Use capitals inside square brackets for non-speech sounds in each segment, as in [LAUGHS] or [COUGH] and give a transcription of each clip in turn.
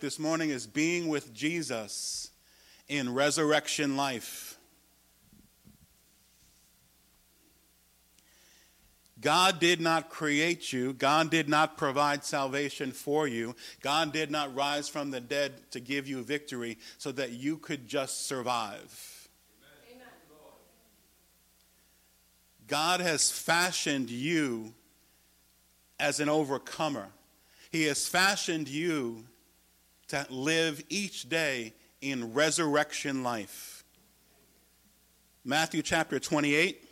this morning is being with Jesus in resurrection life. God did not create you. God did not provide salvation for you. God did not rise from the dead to give you victory so that you could just survive. Amen. God has fashioned you as an overcomer. He has fashioned you to live each day in resurrection life. Matthew chapter 28,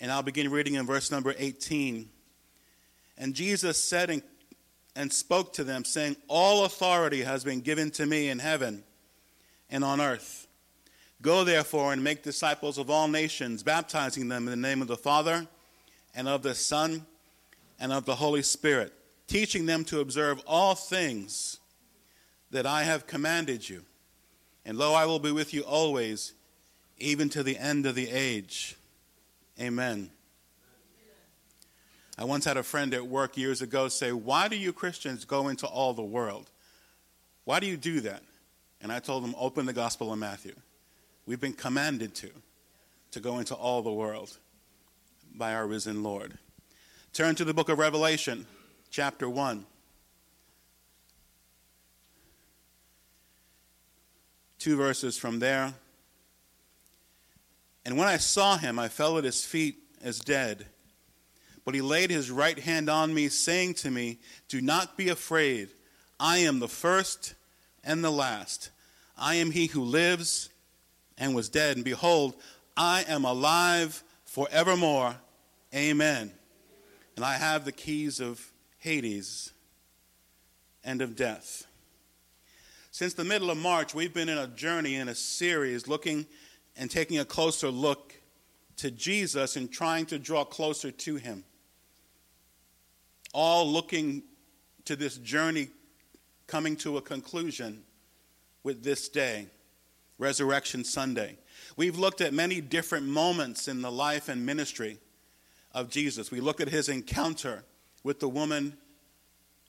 and I'll begin reading in verse number 18. And Jesus said and, and spoke to them, saying, All authority has been given to me in heaven and on earth. Go therefore and make disciples of all nations, baptizing them in the name of the Father and of the Son and of the Holy Spirit, teaching them to observe all things that I have commanded you. And lo, I will be with you always, even to the end of the age. Amen. I once had a friend at work years ago say, Why do you Christians go into all the world? Why do you do that? And I told him, Open the Gospel of Matthew. We've been commanded to, to go into all the world by our risen Lord. Turn to the book of Revelation, chapter 1. Two verses from there. And when I saw him, I fell at his feet as dead. But he laid his right hand on me, saying to me, Do not be afraid. I am the first and the last. I am he who lives and was dead. And behold, I am alive forevermore. Amen. And I have the keys of Hades and of death. Since the middle of March, we've been in a journey in a series looking and taking a closer look to Jesus and trying to draw closer to him. All looking to this journey coming to a conclusion with this day, Resurrection Sunday. We've looked at many different moments in the life and ministry of Jesus. We looked at his encounter with the woman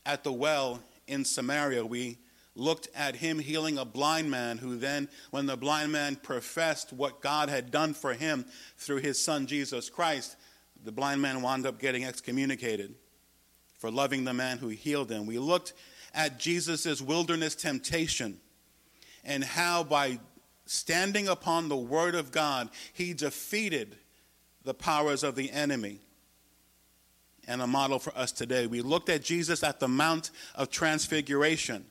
at the well in Samaria. We looked at him healing a blind man, who then, when the blind man professed what God had done for him through his son Jesus Christ, the blind man wound up getting excommunicated for loving the man who healed him. We looked at Jesus' wilderness temptation and how by standing upon the word of God, he defeated the powers of the enemy. And a model for us today. We looked at Jesus at the Mount of Transfiguration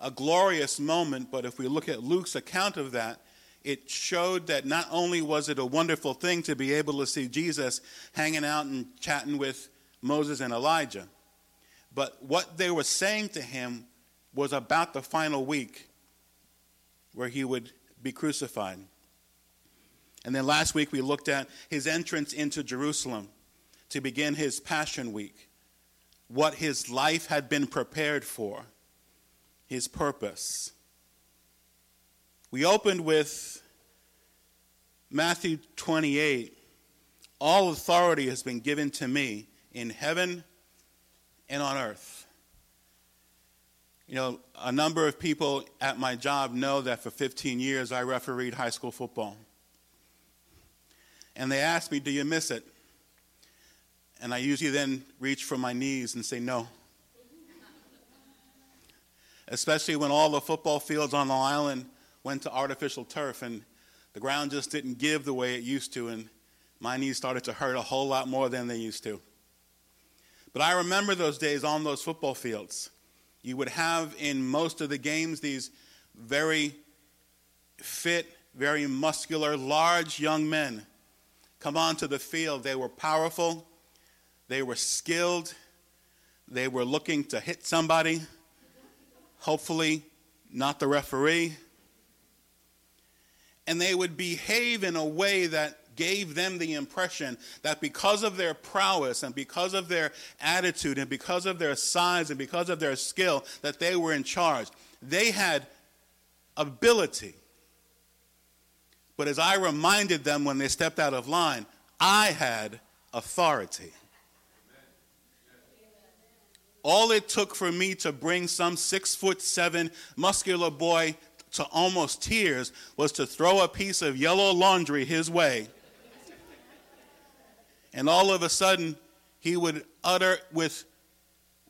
a glorious moment, but if we look at Luke's account of that, it showed that not only was it a wonderful thing to be able to see Jesus hanging out and chatting with Moses and Elijah, but what they were saying to him was about the final week where he would be crucified. And then last week we looked at his entrance into Jerusalem to begin his Passion Week, what his life had been prepared for his purpose. We opened with Matthew 28 All authority has been given to me in heaven and on earth. You know, a number of people at my job know that for 15 years I refereed high school football. And they asked me, Do you miss it? And I usually then reach for my knees and say, No especially when all the football fields on the island went to artificial turf and the ground just didn't give the way it used to, and my knees started to hurt a whole lot more than they used to. But I remember those days on those football fields. You would have in most of the games these very fit, very muscular, large young men come onto the field. They were powerful, they were skilled, they were looking to hit somebody hopefully not the referee. And they would behave in a way that gave them the impression that because of their prowess and because of their attitude and because of their size and because of their skill that they were in charge. They had ability. But as I reminded them when they stepped out of line, I had authority. All it took for me to bring some six foot seven muscular boy to almost tears was to throw a piece of yellow laundry his way. And all of a sudden, he would utter with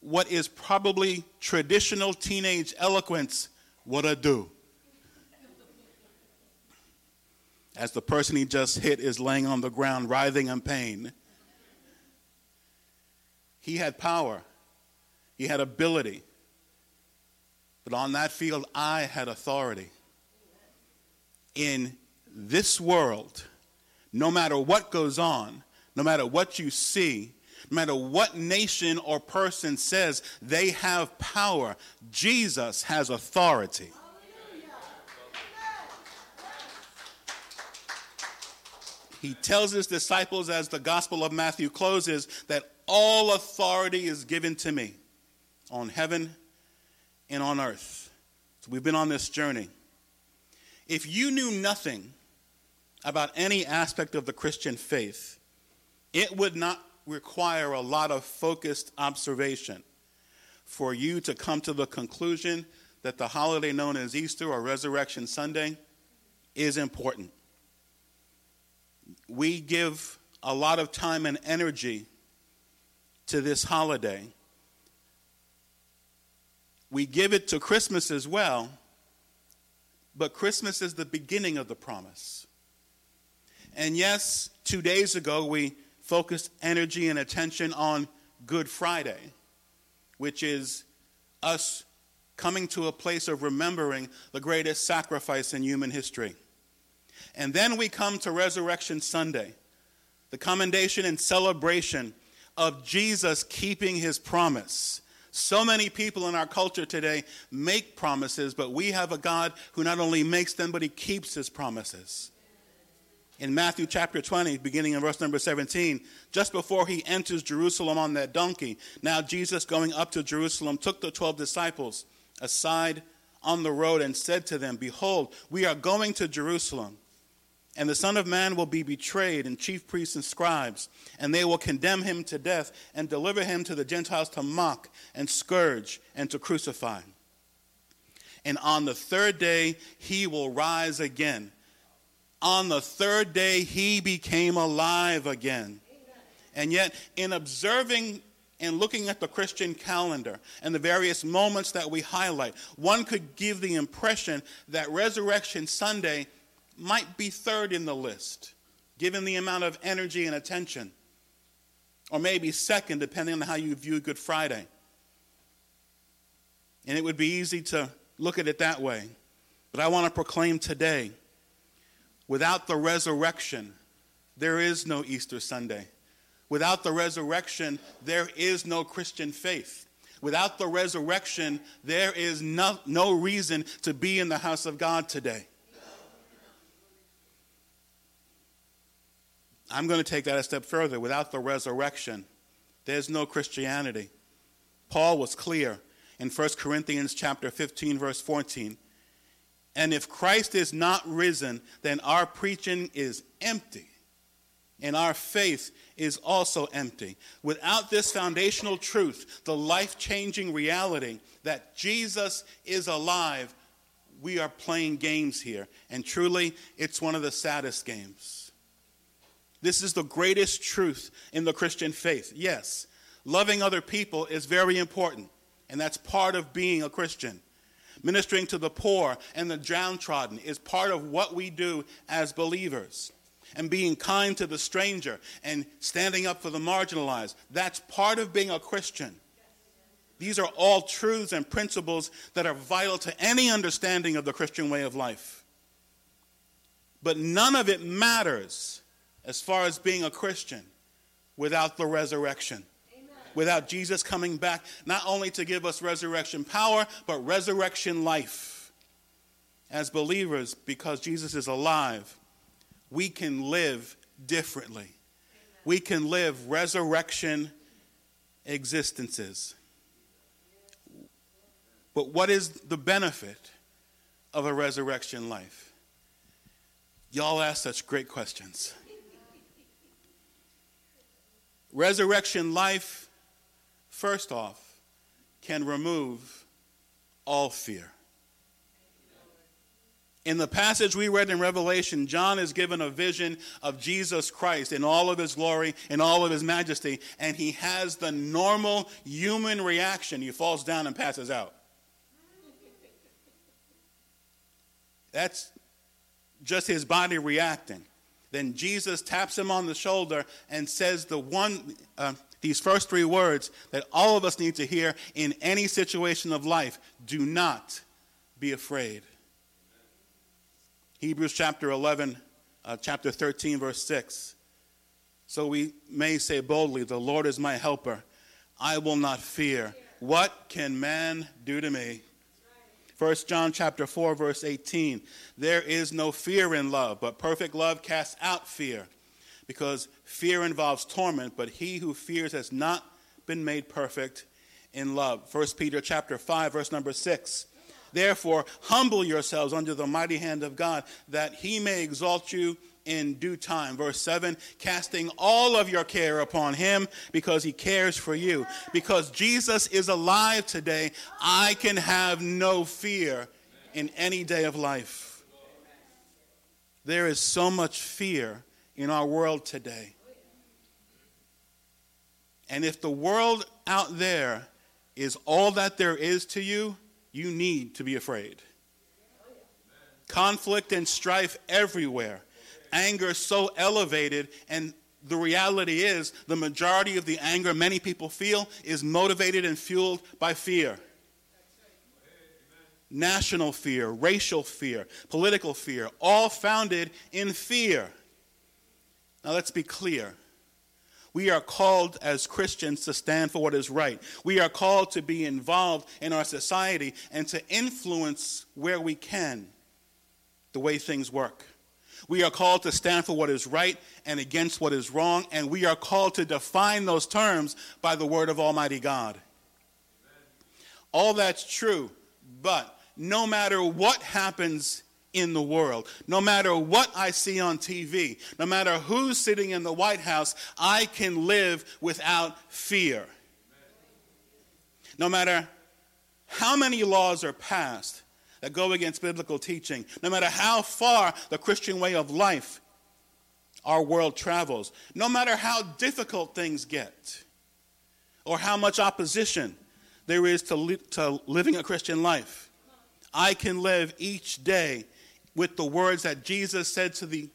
what is probably traditional teenage eloquence, What a do. As the person he just hit is laying on the ground, writhing in pain. He had power, he had ability. But on that field, I had authority. In this world, no matter what goes on, no matter what you see, no matter what nation or person says they have power, Jesus has authority. He tells his disciples as the Gospel of Matthew closes that all authority is given to me on heaven and on earth. So we've been on this journey. If you knew nothing about any aspect of the Christian faith, it would not require a lot of focused observation for you to come to the conclusion that the holiday known as Easter or Resurrection Sunday is important. We give a lot of time and energy to this holiday we give it to Christmas as well, but Christmas is the beginning of the promise. And yes, two days ago we focused energy and attention on Good Friday, which is us coming to a place of remembering the greatest sacrifice in human history. And then we come to Resurrection Sunday, the commendation and celebration of Jesus keeping his promise so many people in our culture today make promises, but we have a God who not only makes them, but he keeps his promises. In Matthew chapter 20, beginning in verse number 17, just before he enters Jerusalem on that donkey, now Jesus going up to Jerusalem took the 12 disciples aside on the road and said to them, Behold, we are going to Jerusalem and the Son of Man will be betrayed, and chief priests and scribes, and they will condemn him to death and deliver him to the Gentiles to mock and scourge and to crucify. And on the third day, he will rise again. On the third day, he became alive again. And yet, in observing and looking at the Christian calendar and the various moments that we highlight, one could give the impression that Resurrection Sunday might be third in the list, given the amount of energy and attention, or maybe second, depending on how you view Good Friday. And it would be easy to look at it that way. But I want to proclaim today without the resurrection, there is no Easter Sunday. Without the resurrection, there is no Christian faith. Without the resurrection, there is no, no reason to be in the house of God today. I'm going to take that a step further. Without the resurrection, there's no Christianity. Paul was clear in 1 Corinthians chapter 15 verse 14. And if Christ is not risen, then our preaching is empty and our faith is also empty. Without this foundational truth, the life changing reality that Jesus is alive, we are playing games here. And truly, it's one of the saddest games. This is the greatest truth in the Christian faith. Yes, loving other people is very important, and that's part of being a Christian. Ministering to the poor and the downtrodden is part of what we do as believers. And being kind to the stranger and standing up for the marginalized, that's part of being a Christian. These are all truths and principles that are vital to any understanding of the Christian way of life. But none of it matters as far as being a Christian without the resurrection. Amen. Without Jesus coming back, not only to give us resurrection power, but resurrection life. As believers, because Jesus is alive, we can live differently. Amen. We can live resurrection existences. But what is the benefit of a resurrection life? Y'all ask such great questions. Resurrection life, first off, can remove all fear. In the passage we read in Revelation, John is given a vision of Jesus Christ in all of his glory, in all of his majesty, and he has the normal human reaction. He falls down and passes out. That's just his body reacting. Then Jesus taps him on the shoulder and says the one, uh, these first three words that all of us need to hear in any situation of life do not be afraid. Hebrews chapter 11, uh, chapter 13, verse 6. So we may say boldly, The Lord is my helper. I will not fear. What can man do to me? 1 John chapter 4 verse 18 There is no fear in love but perfect love casts out fear because fear involves torment but he who fears has not been made perfect in love. 1 Peter chapter 5 verse number 6 Therefore humble yourselves under the mighty hand of God that he may exalt you in due time. Verse 7 casting all of your care upon him because he cares for you. Because Jesus is alive today, I can have no fear in any day of life. There is so much fear in our world today. And if the world out there is all that there is to you, you need to be afraid. Conflict and strife everywhere anger so elevated and the reality is the majority of the anger many people feel is motivated and fueled by fear national fear racial fear political fear all founded in fear now let's be clear we are called as Christians to stand for what is right. We are called to be involved in our society and to influence where we can the way things work. We are called to stand for what is right and against what is wrong, and we are called to define those terms by the word of Almighty God. All that's true, but no matter what happens in the world, no matter what I see on TV, no matter who's sitting in the White House, I can live without fear. No matter how many laws are passed, that go against biblical teaching. No matter how far the Christian way of life our world travels, no matter how difficult things get, or how much opposition there is to, li- to living a Christian life, I can live each day with the words that Jesus said to the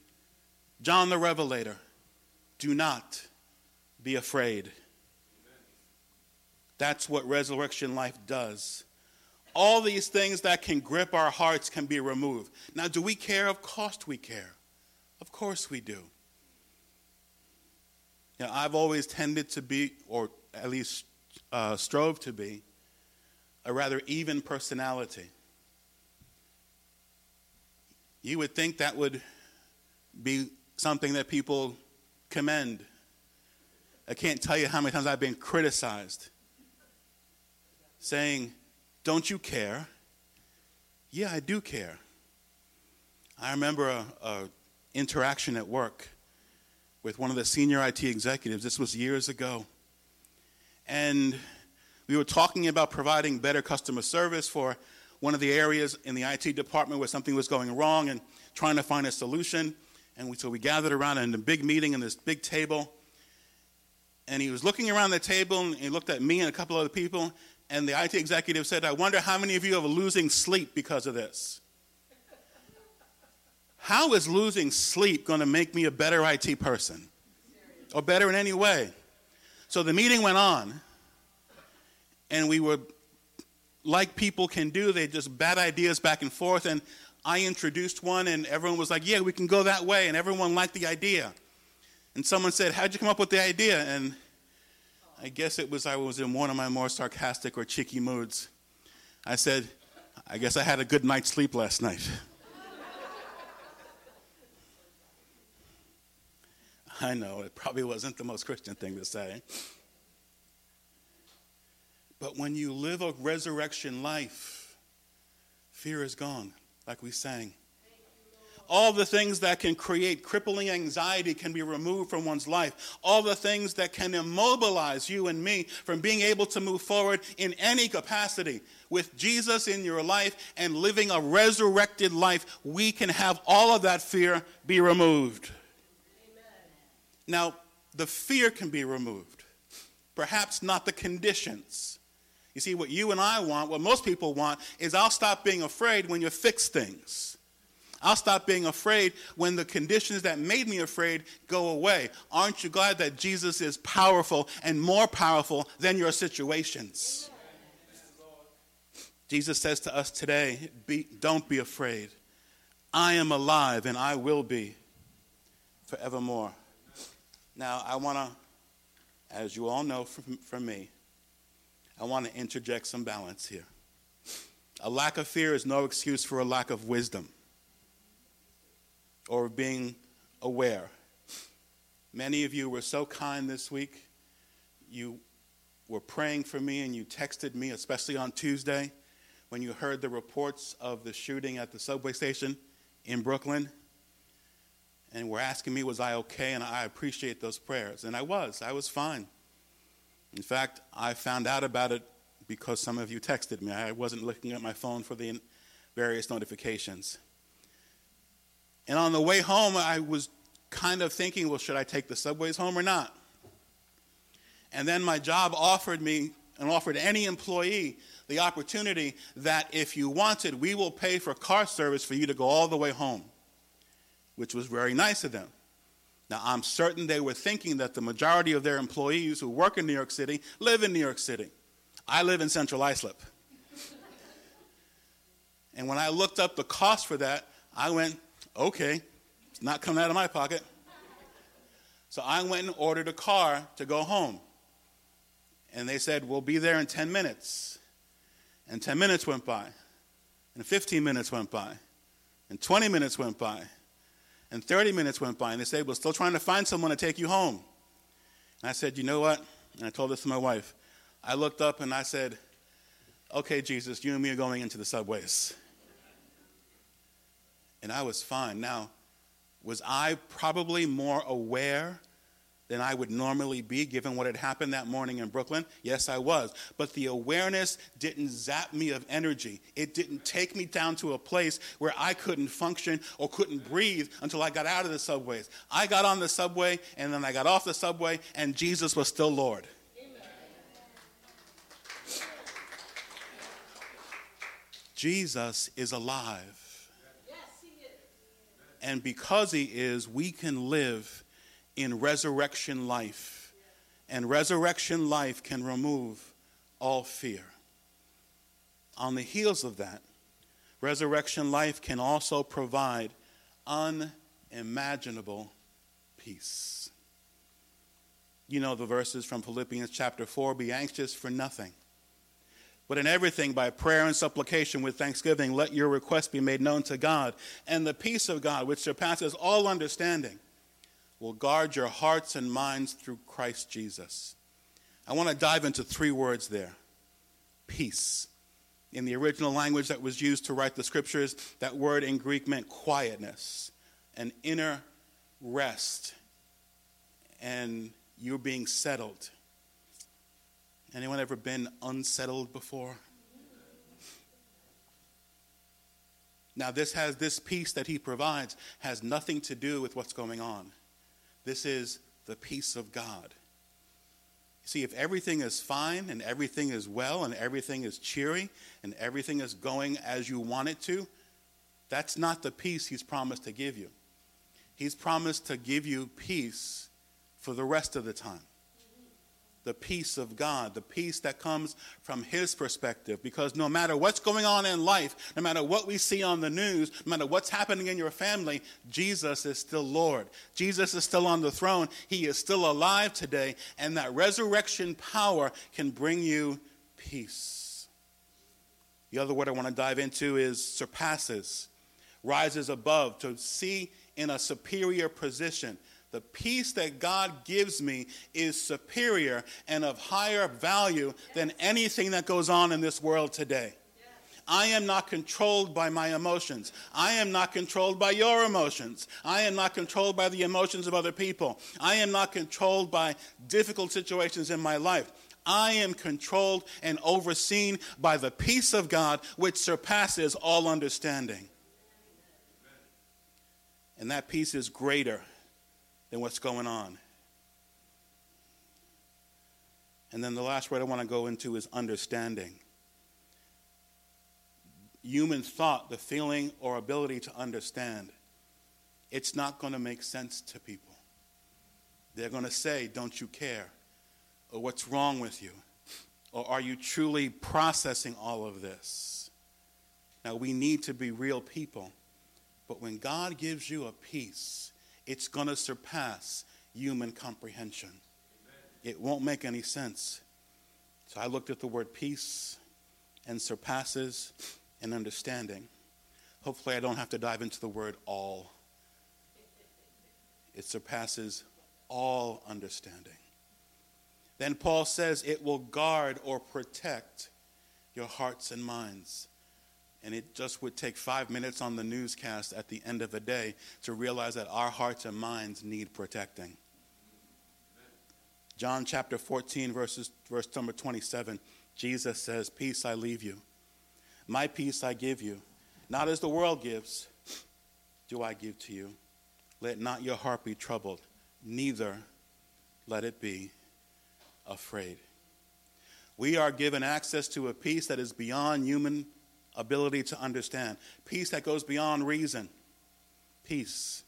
John the Revelator do not be afraid. That's what resurrection life does all these things that can grip our hearts can be removed. Now, do we care? Of course we care. Of course we do. You know, I've always tended to be, or at least uh, strove to be, a rather even personality. You would think that would be something that people commend. I can't tell you how many times I've been criticized saying, don't you care? Yeah, I do care. I remember a, interaction at work with one of the senior IT executives. This was years ago. And we were talking about providing better customer service for one of the areas in the IT department where something was going wrong and trying to find a solution. And we, so we gathered around in a big meeting in this big table. And he was looking around the table and he looked at me and a couple other people and the IT executive said, I wonder how many of you are losing sleep because of this. How is losing sleep going to make me a better IT person? Or better in any way? So the meeting went on, and we were, like people can do, they just bat ideas back and forth. And I introduced one, and everyone was like, Yeah, we can go that way. And everyone liked the idea. And someone said, How'd you come up with the idea? And I guess it was I was in one of my more sarcastic or cheeky moods. I said, I guess I had a good night's sleep last night. [LAUGHS] I know, it probably wasn't the most Christian thing to say. But when you live a resurrection life, fear is gone, like we sang. All the things that can create crippling anxiety can be removed from one's life. All the things that can immobilize you and me from being able to move forward in any capacity. With Jesus in your life and living a resurrected life, we can have all of that fear be removed. Amen. Now, the fear can be removed, perhaps not the conditions. You see, what you and I want, what most people want, is I'll stop being afraid when you fix things. I'll stop being afraid when the conditions that made me afraid go away. Aren't you glad that Jesus is powerful and more powerful than your situations? Jesus says to us today, be, Don't be afraid. I am alive and I will be forevermore. Now, I want to, as you all know from, from me, I want to interject some balance here. A lack of fear is no excuse for a lack of wisdom or being aware. Many of you were so kind this week. You were praying for me and you texted me, especially on Tuesday when you heard the reports of the shooting at the subway station in Brooklyn. And were asking me, was I okay? And I appreciate those prayers. And I was. I was fine. In fact, I found out about it because some of you texted me. I wasn't looking at my phone for the various notifications. And on the way home, I was kind of thinking, well, should I take the subways home or not? And then my job offered me and offered any employee the opportunity that if you wanted, we will pay for car service for you to go all the way home, which was very nice of them. Now, I'm certain they were thinking that the majority of their employees who work in New York City live in New York City. I live in Central Islip. [LAUGHS] and when I looked up the cost for that, I went, okay, it's not coming out of my pocket. So I went and ordered a car to go home. And they said, we'll be there in 10 minutes. And 10 minutes went by. And 15 minutes went by. And 20 minutes went by. And 30 minutes went by, and they said, We're still trying to find someone to take you home. And I said, You know what? And I told this to my wife. I looked up and I said, Okay, Jesus, you and me are going into the subways. And I was fine. Now, was I probably more aware than I would normally be given what had happened that morning in Brooklyn? Yes, I was. But the awareness didn't zap me of energy. It didn't take me down to a place where I couldn't function or couldn't breathe until I got out of the subways. I got on the subway and then I got off the subway and Jesus was still Lord. Jesus is alive. And because he is, we can live in resurrection life. And resurrection life can remove all fear. On the heels of that, resurrection life can also provide unimaginable peace. You know the verses from Philippians chapter 4 be anxious for nothing. But in everything, by prayer and supplication with thanksgiving, let your requests be made known to God. And the peace of God, which surpasses all understanding, will guard your hearts and minds through Christ Jesus. I want to dive into three words there peace. In the original language that was used to write the scriptures, that word in Greek meant quietness, an inner rest, and you're being settled. Anyone ever been unsettled before? Now, this has this peace that he provides has nothing to do with what's going on. This is the peace of God. See, if everything is fine and everything is well and everything is cheery and everything is going as you want it to, that's not the peace He's promised to give you. He's promised to give you peace for the rest of the time the peace of God, the peace that comes from His perspective. Because no matter what's going on in life, no matter what we see on the news, no matter what's happening in your family, Jesus is still Lord. Jesus is still on the throne. He is still alive today, and that resurrection power can bring you peace. The other word I want to dive into is surpasses, rises above, to see in a superior position the peace that God gives me is superior and of higher value than anything that goes on in this world today. I am not controlled by my emotions. I am not controlled by your emotions. I am not controlled by the emotions of other people. I am not controlled by difficult situations in my life. I am controlled and overseen by the peace of God, which surpasses all understanding. And that peace is greater than what's going on. And then the last word I want to go into is understanding. Human thought, the feeling or ability to understand, it's not going to make sense to people. They're going to say, Don't you care? Or what's wrong with you? Or are you truly processing all of this? Now, we need to be real people. But when God gives you a peace, it's going to surpass human comprehension. It won't make any sense. So I looked at the word peace and surpasses and understanding. Hopefully, I don't have to dive into the word all. It surpasses all understanding. Then Paul says it will guard or protect your hearts and minds. And it just would take five minutes on the newscast at the end of the day to realize that our hearts and minds need protecting. John chapter 14, verses, verse number 27, Jesus says, Peace I leave you. My peace I give you. Not as the world gives, do I give to you. Let not your heart be troubled, neither let it be afraid. We are given access to a peace that is beyond human ability to understand, peace that goes beyond reason, peace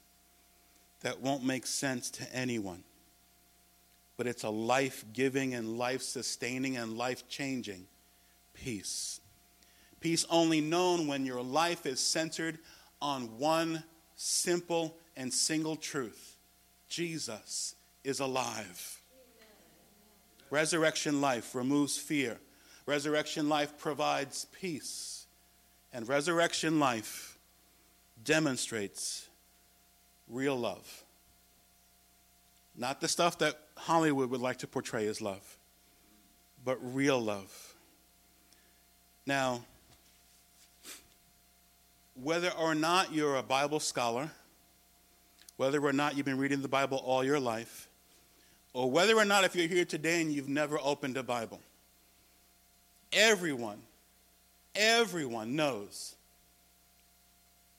that won't make sense to anyone. But it's a life giving and life sustaining and life changing peace. Peace only known when your life is centered on one simple and single truth Jesus is alive. Resurrection life removes fear. Resurrection life provides peace. And resurrection life demonstrates real love. Not the stuff that Hollywood would like to portray as love, but real love. Now, whether or not you're a Bible scholar, whether or not you've been reading the Bible all your life, or whether or not if you're here today and you've never opened a Bible, everyone, everyone knows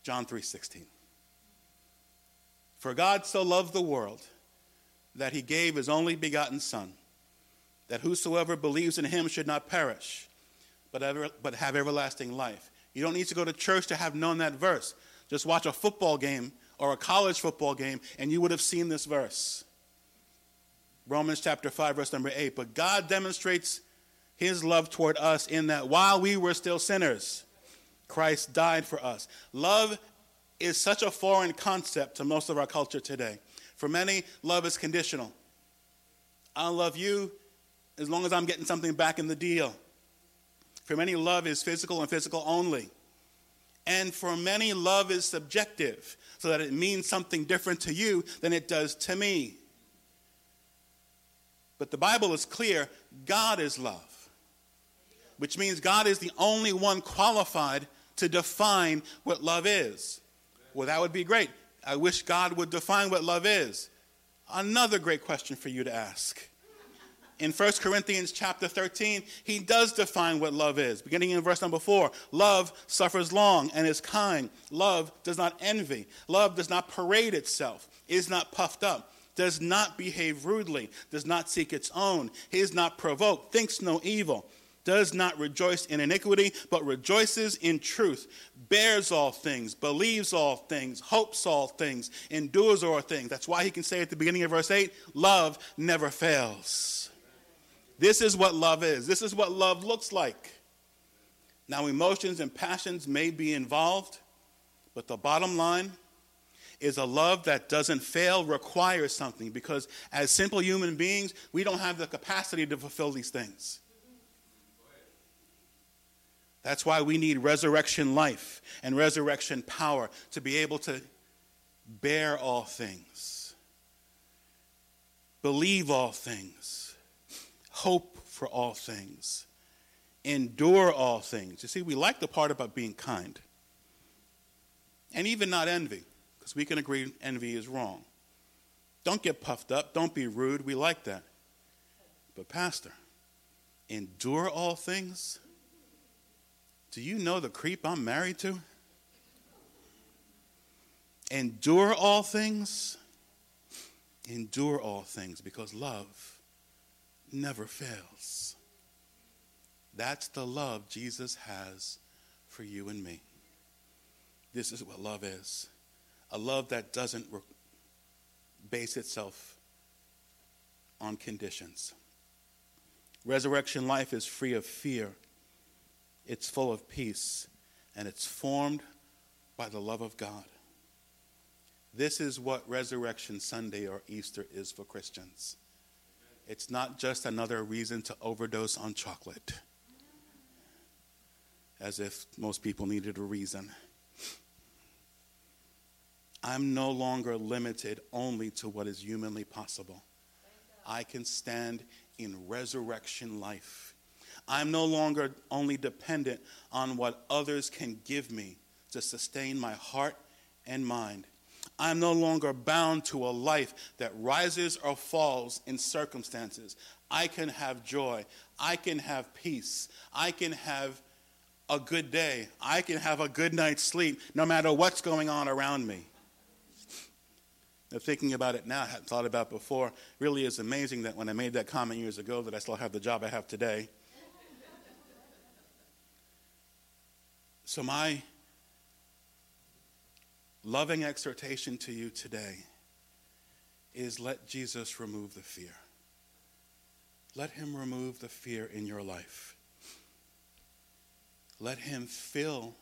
John 3:16. For God so loved the world that he gave his only begotten son that whosoever believes in him should not perish but, ever, but have everlasting life. You don't need to go to church to have known that verse. Just watch a football game or a college football game and you would have seen this verse. Romans chapter 5, verse number 8. But God demonstrates his love toward us in that while we were still sinners, Christ died for us. Love is such a foreign concept to most of our culture today. For many, love is conditional. I'll love you as long as I'm getting something back in the deal. For many, love is physical and physical only. And for many, love is subjective, so that it means something different to you than it does to me. But the Bible is clear God is love, which means God is the only one qualified to define what love is. Well, that would be great. I wish God would define what love is. Another great question for you to ask. In 1 Corinthians chapter 13, he does define what love is. Beginning in verse number 4, love suffers long and is kind. Love does not envy. Love does not parade itself, is not puffed up does not behave rudely, does not seek its own, is not provoked, thinks no evil, does not rejoice in iniquity, but rejoices in truth, bears all things, believes all things, hopes all things, endures all things. That's why he can say at the beginning of verse 8, love never fails. This is what love is. This is what love looks like. Now, emotions and passions may be involved, but the bottom line is a love that doesn't fail requires something because as simple human beings, we don't have the capacity to fulfill these things. That's why we need resurrection life and resurrection power to be able to bear all things, believe all things, hope for all things, endure all things. You see, we like the part about being kind. And even not envy, because we can agree envy is wrong. Don't get puffed up. Don't be rude. We like that. But, Pastor, endure all things? Do you know the creep I'm married to? Endure all things? Endure all things because love never fails. That's the love Jesus has for you and me. This is what love is a love that doesn't base itself on conditions. Resurrection life is free of fear, it's full of peace, and it's formed by the love of God. This is what Resurrection Sunday or Easter is for Christians. It's not just another reason to overdose on chocolate, as if most people needed a reason. I'm no longer limited only to what is humanly possible. I can stand in resurrection life. I'm no longer only dependent on what others can give me to sustain my heart and mind. I'm no longer bound to a life that rises or falls in circumstances. I can have joy. I can have peace. I can have a good day. I can have a good night's sleep no matter what's going on around me. Now, thinking about it now, I hadn't thought about before, really is amazing that when I made that comment years ago that I still have the job I have today. So, my loving exhortation to you today is let Jesus remove the fear. Let him remove the fear in your life. Let him fill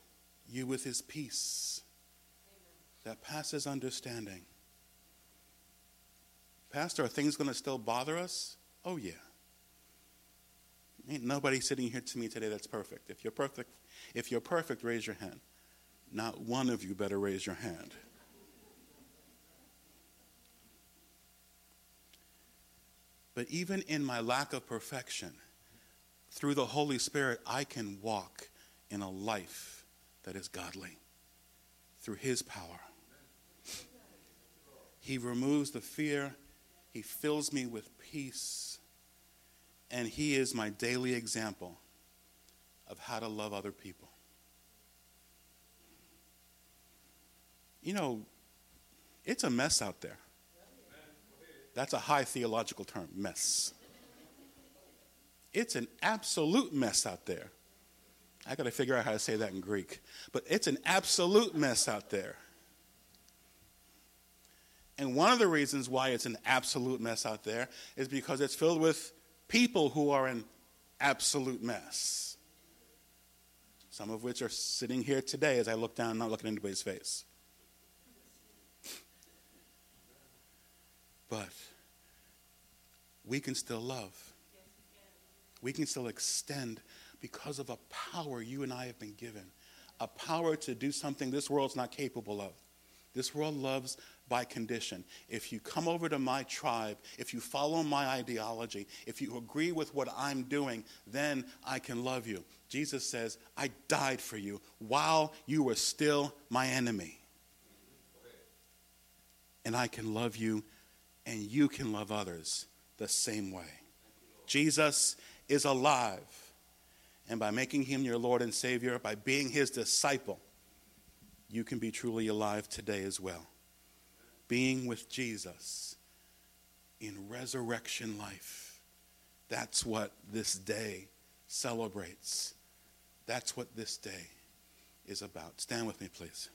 you with his peace that passes understanding. Pastor, are things going to still bother us? Oh, yeah. Ain't nobody sitting here to me today that's perfect. If you're perfect, if you're perfect, raise your hand. Not one of you better raise your hand. But even in my lack of perfection, through the Holy Spirit, I can walk in a life that is godly through His power. He removes the fear he fills me with peace. And He is my daily example of how to love other people. You know, it's a mess out there. That's a high theological term, mess. It's an absolute mess out there. I got to figure out how to say that in Greek. But it's an absolute mess out there. And one of the reasons why it's an absolute mess out there is because it's filled with people who are an absolute mess. Some of which are sitting here today as I look down, not looking at anybody's face. But we can still love. We can still extend because of a power you and I have been given. A power to do something this world's not capable of. This world loves by condition. If you come over to my tribe, if you follow my ideology, if you agree with what I'm doing, then I can love you. Jesus says, I died for you while you were still my enemy. And I can love you, and you can love others the same way. Jesus is alive. And by making him your Lord and Savior, by being his disciple, you can be truly alive today as well being with Jesus in resurrection life. That's what this day celebrates. That's what this day is about. Stand with me, please.